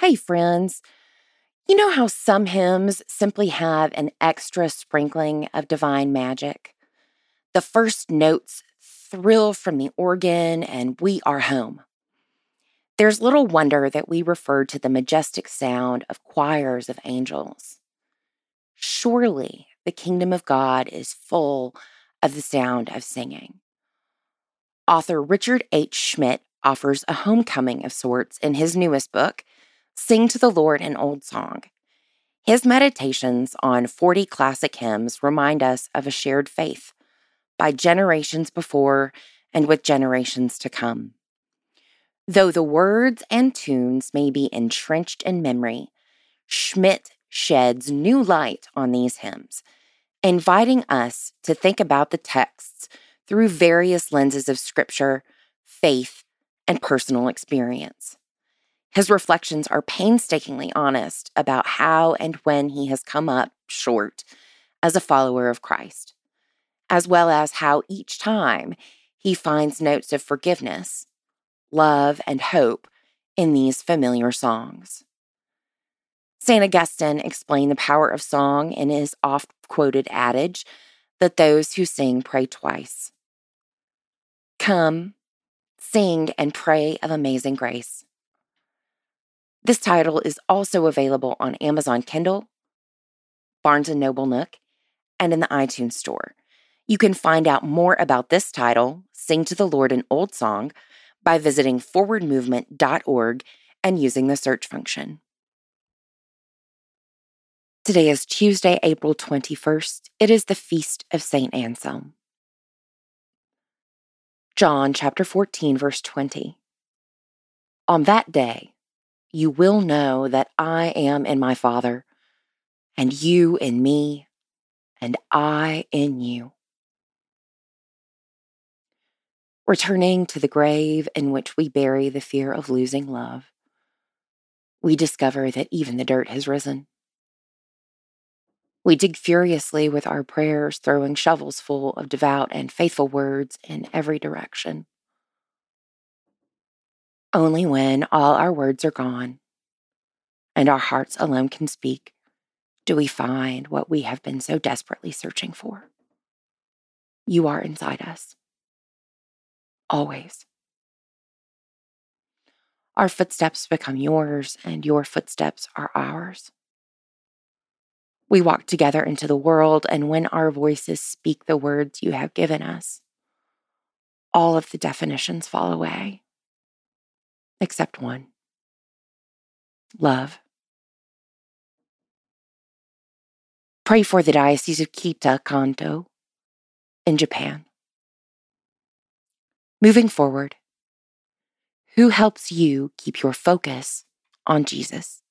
Hey, friends. You know how some hymns simply have an extra sprinkling of divine magic? The first notes thrill from the organ, and we are home. There's little wonder that we refer to the majestic sound of choirs of angels. Surely the kingdom of God is full of the sound of singing. Author Richard H. Schmidt offers a homecoming of sorts in his newest book, Sing to the Lord an Old Song. His meditations on 40 classic hymns remind us of a shared faith by generations before and with generations to come. Though the words and tunes may be entrenched in memory, Schmidt sheds new light on these hymns, inviting us to think about the texts through various lenses of scripture, faith, and personal experience. His reflections are painstakingly honest about how and when he has come up short as a follower of Christ, as well as how each time he finds notes of forgiveness, love, and hope in these familiar songs. St. Augustine explained the power of song in his oft quoted adage that those who sing pray twice. Come, sing, and pray of amazing grace. This title is also available on Amazon Kindle, Barnes & Noble Nook, and in the iTunes Store. You can find out more about this title, Sing to the Lord an Old Song, by visiting forwardmovement.org and using the search function. Today is Tuesday, April 21st. It is the feast of St. Anselm. John chapter 14, verse 20. On that day, you will know that I am in my Father, and you in me, and I in you. Returning to the grave in which we bury the fear of losing love, we discover that even the dirt has risen. We dig furiously with our prayers, throwing shovels full of devout and faithful words in every direction. Only when all our words are gone and our hearts alone can speak do we find what we have been so desperately searching for. You are inside us. Always. Our footsteps become yours, and your footsteps are ours. We walk together into the world, and when our voices speak the words you have given us, all of the definitions fall away except one love. Pray for the Diocese of Kita Kanto in Japan. Moving forward, who helps you keep your focus on Jesus?